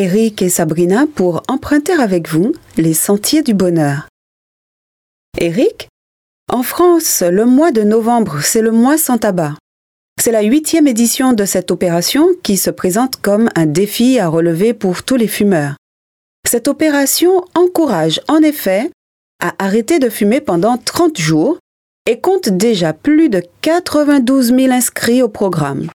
Eric et Sabrina pour emprunter avec vous les sentiers du bonheur. Eric, en France, le mois de novembre, c'est le mois sans tabac. C'est la huitième édition de cette opération qui se présente comme un défi à relever pour tous les fumeurs. Cette opération encourage en effet à arrêter de fumer pendant 30 jours et compte déjà plus de 92 000 inscrits au programme.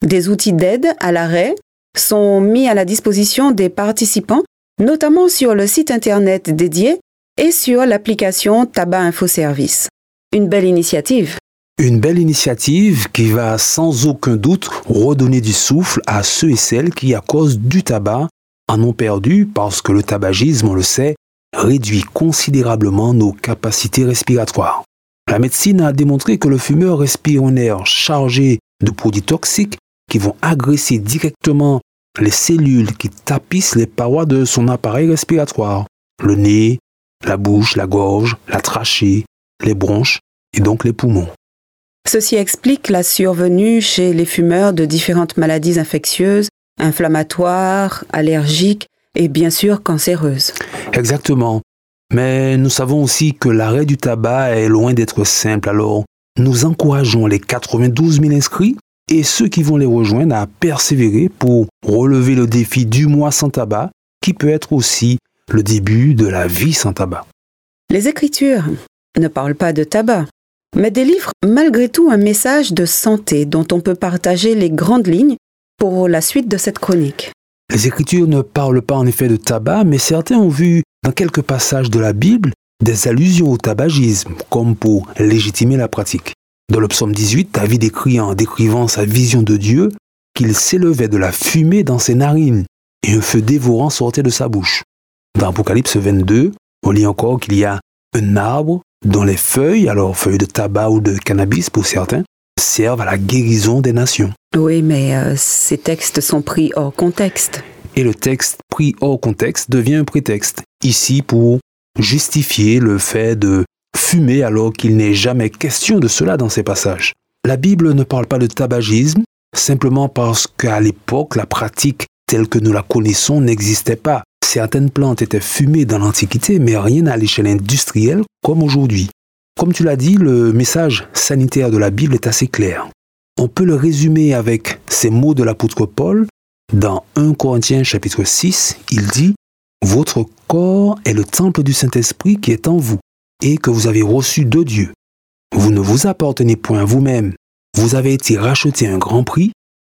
Des outils d'aide à l'arrêt sont mis à la disposition des participants, notamment sur le site internet dédié et sur l'application Tabac Info Service. Une belle initiative. Une belle initiative qui va sans aucun doute redonner du souffle à ceux et celles qui, à cause du tabac, en ont perdu parce que le tabagisme, on le sait, réduit considérablement nos capacités respiratoires. La médecine a démontré que le fumeur respire un air chargé de produits toxiques qui vont agresser directement les cellules qui tapissent les parois de son appareil respiratoire, le nez, la bouche, la gorge, la trachée, les bronches et donc les poumons. Ceci explique la survenue chez les fumeurs de différentes maladies infectieuses, inflammatoires, allergiques et bien sûr cancéreuses. Exactement. Mais nous savons aussi que l'arrêt du tabac est loin d'être simple, alors nous encourageons les 92 000 inscrits et ceux qui vont les rejoindre à persévérer pour relever le défi du mois sans tabac, qui peut être aussi le début de la vie sans tabac. Les Écritures ne parlent pas de tabac, mais délivrent malgré tout un message de santé dont on peut partager les grandes lignes pour la suite de cette chronique. Les Écritures ne parlent pas en effet de tabac, mais certains ont vu dans quelques passages de la Bible des allusions au tabagisme, comme pour légitimer la pratique. Dans le psaume 18, David écrit en décrivant sa vision de Dieu qu'il s'élevait de la fumée dans ses narines et un feu dévorant sortait de sa bouche. Dans Apocalypse 22, on lit encore qu'il y a un arbre dont les feuilles, alors feuilles de tabac ou de cannabis pour certains, servent à la guérison des nations. Oui, mais euh, ces textes sont pris hors contexte. Et le texte pris hors contexte devient un prétexte, ici pour justifier le fait de fumer alors qu'il n'est jamais question de cela dans ces passages. La Bible ne parle pas de tabagisme simplement parce qu'à l'époque, la pratique telle que nous la connaissons n'existait pas. Certaines plantes étaient fumées dans l'Antiquité, mais rien à l'échelle industrielle comme aujourd'hui. Comme tu l'as dit, le message sanitaire de la Bible est assez clair. On peut le résumer avec ces mots de l'apôtre Paul. Dans 1 Corinthiens chapitre 6, il dit Votre corps est le temple du Saint-Esprit qui est en vous et que vous avez reçu de Dieu. Vous ne vous appartenez point vous-même. Vous avez été racheté un grand prix.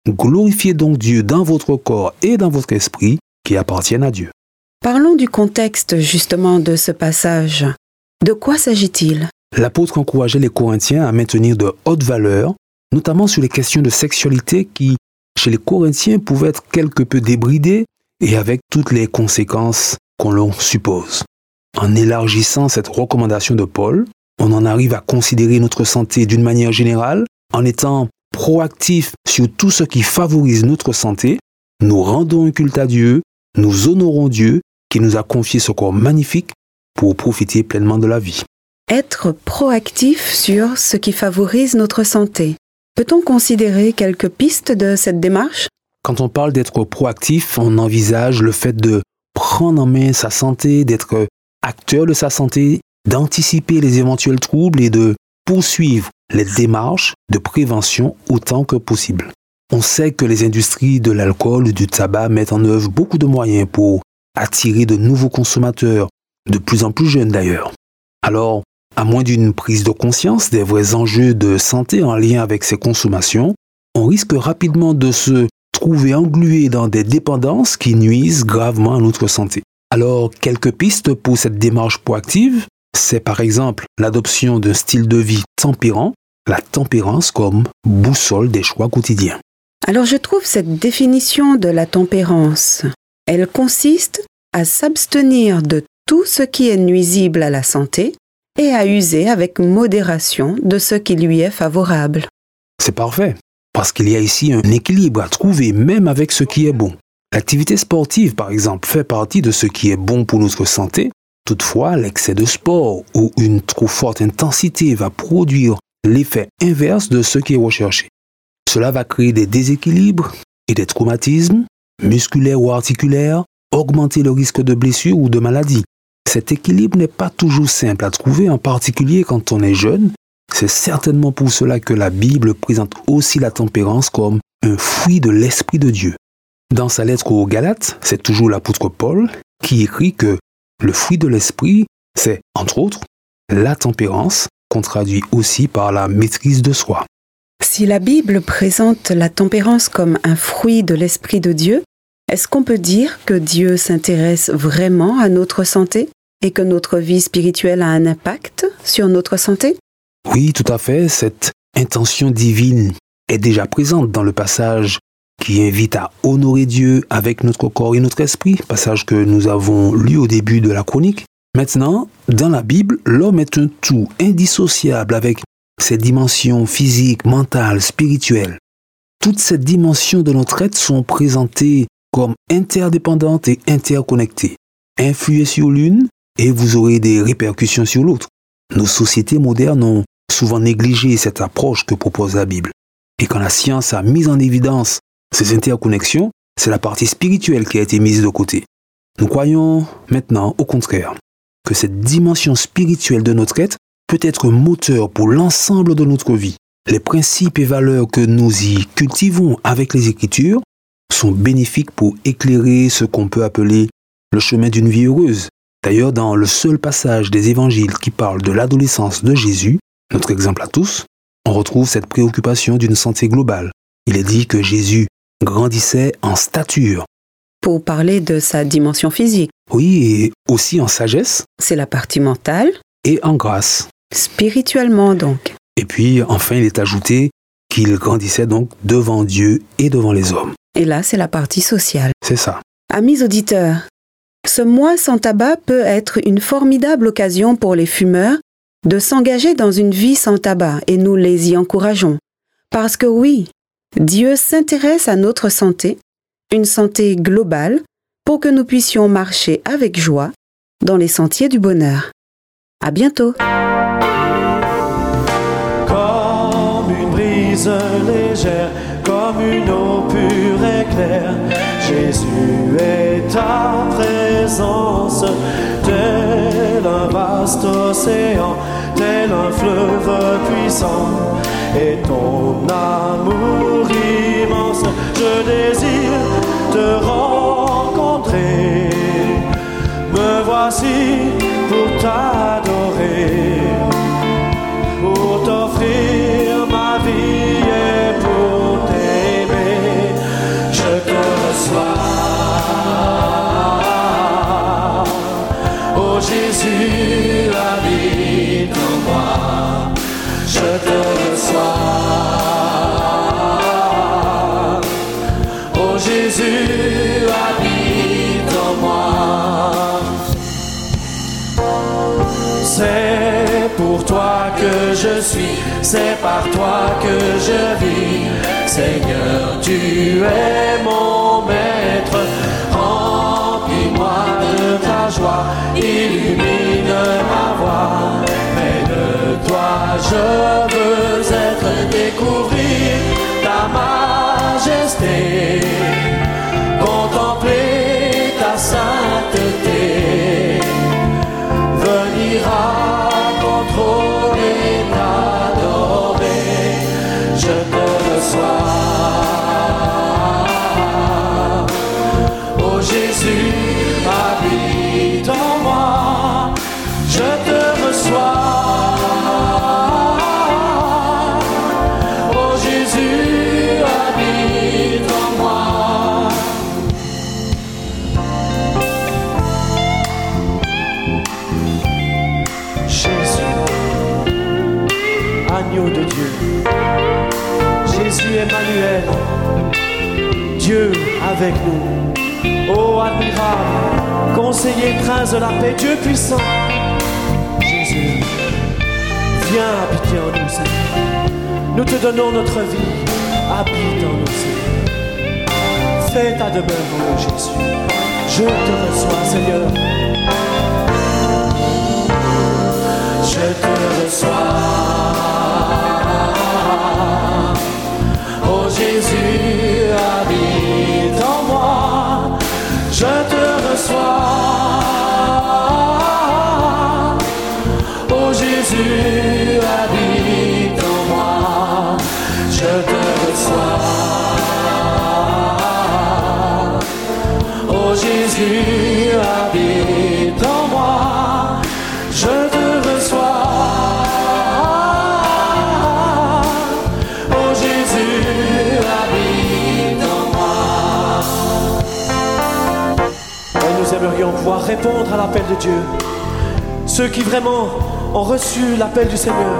Glorifiez donc Dieu dans votre corps et dans votre esprit qui appartiennent à Dieu. Parlons du contexte justement de ce passage. De quoi s'agit-il? L'apôtre encourageait les Corinthiens à maintenir de hautes valeurs, notamment sur les questions de sexualité qui, chez les Corinthiens, pouvaient être quelque peu débridées et avec toutes les conséquences qu'on l'on suppose. En élargissant cette recommandation de Paul, on en arrive à considérer notre santé d'une manière générale en étant proactif sur tout ce qui favorise notre santé. Nous rendons un culte à Dieu, nous honorons Dieu qui nous a confié ce corps magnifique pour profiter pleinement de la vie. Être proactif sur ce qui favorise notre santé. Peut-on considérer quelques pistes de cette démarche? Quand on parle d'être proactif, on envisage le fait de prendre en main sa santé, d'être acteur de sa santé, d'anticiper les éventuels troubles et de poursuivre les démarches de prévention autant que possible. On sait que les industries de l'alcool ou du tabac mettent en œuvre beaucoup de moyens pour attirer de nouveaux consommateurs, de plus en plus jeunes d'ailleurs. Alors, à moins d'une prise de conscience des vrais enjeux de santé en lien avec ces consommations, on risque rapidement de se trouver englué dans des dépendances qui nuisent gravement à notre santé. Alors, quelques pistes pour cette démarche proactive, c'est par exemple l'adoption d'un style de vie tempérant, la tempérance comme boussole des choix quotidiens. Alors je trouve cette définition de la tempérance Elle consiste à s'abstenir de tout ce qui est nuisible à la santé et à user avec modération de ce qui lui est favorable. C'est parfait, parce qu'il y a ici un équilibre à trouver même avec ce qui est bon. L'activité sportive, par exemple, fait partie de ce qui est bon pour notre santé. Toutefois, l'excès de sport ou une trop forte intensité va produire l'effet inverse de ce qui est recherché. Cela va créer des déséquilibres et des traumatismes musculaires ou articulaires, augmenter le risque de blessure ou de maladie. Cet équilibre n'est pas toujours simple à trouver, en particulier quand on est jeune. C'est certainement pour cela que la Bible présente aussi la tempérance comme un fruit de l'Esprit de Dieu. Dans sa lettre aux Galates, c'est toujours l'apôtre Paul qui écrit que le fruit de l'Esprit, c'est, entre autres, la tempérance, qu'on traduit aussi par la maîtrise de soi. Si la Bible présente la tempérance comme un fruit de l'Esprit de Dieu, est-ce qu'on peut dire que Dieu s'intéresse vraiment à notre santé et que notre vie spirituelle a un impact sur notre santé? Oui, tout à fait. Cette intention divine est déjà présente dans le passage qui invite à honorer Dieu avec notre corps et notre esprit, passage que nous avons lu au début de la chronique. Maintenant, dans la Bible, l'homme est un tout indissociable avec ses dimensions physiques, mentales, spirituelles. Toutes ces dimensions de notre être sont présentées comme interdépendantes et interconnectées. Influez sur l'une et vous aurez des répercussions sur l'autre. Nos sociétés modernes ont souvent négligé cette approche que propose la Bible. Et quand la science a mis en évidence ces interconnexions, c'est la partie spirituelle qui a été mise de côté. Nous croyons maintenant, au contraire, que cette dimension spirituelle de notre être peut être moteur pour l'ensemble de notre vie. Les principes et valeurs que nous y cultivons avec les Écritures sont bénéfiques pour éclairer ce qu'on peut appeler le chemin d'une vie heureuse. D'ailleurs, dans le seul passage des évangiles qui parle de l'adolescence de Jésus, notre exemple à tous, on retrouve cette préoccupation d'une santé globale. Il est dit que Jésus grandissait en stature. Pour parler de sa dimension physique. Oui, et aussi en sagesse. C'est la partie mentale. Et en grâce. Spirituellement donc. Et puis, enfin, il est ajouté qu'il grandissait donc devant Dieu et devant les hommes. Et là, c'est la partie sociale. C'est ça. Amis auditeurs, ce mois sans tabac peut être une formidable occasion pour les fumeurs de s'engager dans une vie sans tabac et nous les y encourageons. Parce que oui, Dieu s'intéresse à notre santé, une santé globale, pour que nous puissions marcher avec joie dans les sentiers du bonheur. À bientôt. Comme une brise légère, comme une eau pure et claire, Jésus est ta présence, tel un vaste océan, tel un fleuve puissant et ton amour immense. Je désire te rencontrer. Me voici pour t'adorer, je suis, c'est par toi que je vis. Seigneur, tu es mon maître. Remplis-moi de ta joie, illumine ma voix. Mais de toi je veux être découvrir ta majesté, de Dieu. Jésus Emmanuel, Dieu avec nous. Ô admirable, conseiller, prince de la paix, Dieu puissant. Jésus, viens habiter en nous, Seigneur. Nous te donnons notre vie. Habite en nous, Seigneur. Fais ta demeure en nous, Jésus. Je te reçois, Seigneur. Je te reçois. À l'appel de Dieu. Ceux qui vraiment ont reçu l'appel du Seigneur.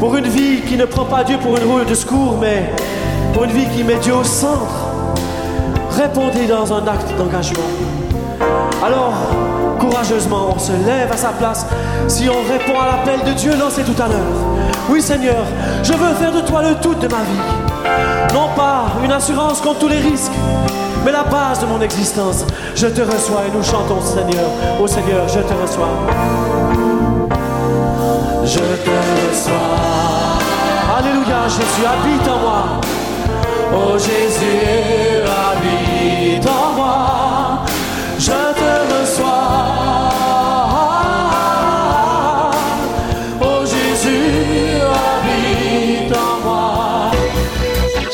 Pour une vie qui ne prend pas Dieu pour une roue de secours, mais pour une vie qui met Dieu au centre. Répondez dans un acte d'engagement. Alors, courageusement, on se lève à sa place. Si on répond à l'appel de Dieu lancé tout à l'heure. Oui Seigneur, je veux faire de toi le tout de ma vie. Non pas une assurance contre tous les risques, mais la base de mon existence. Je te reçois et nous chantons Seigneur. Oh Seigneur, je te reçois. Je te reçois. Alléluia, Jésus, habite en moi. Oh Jésus,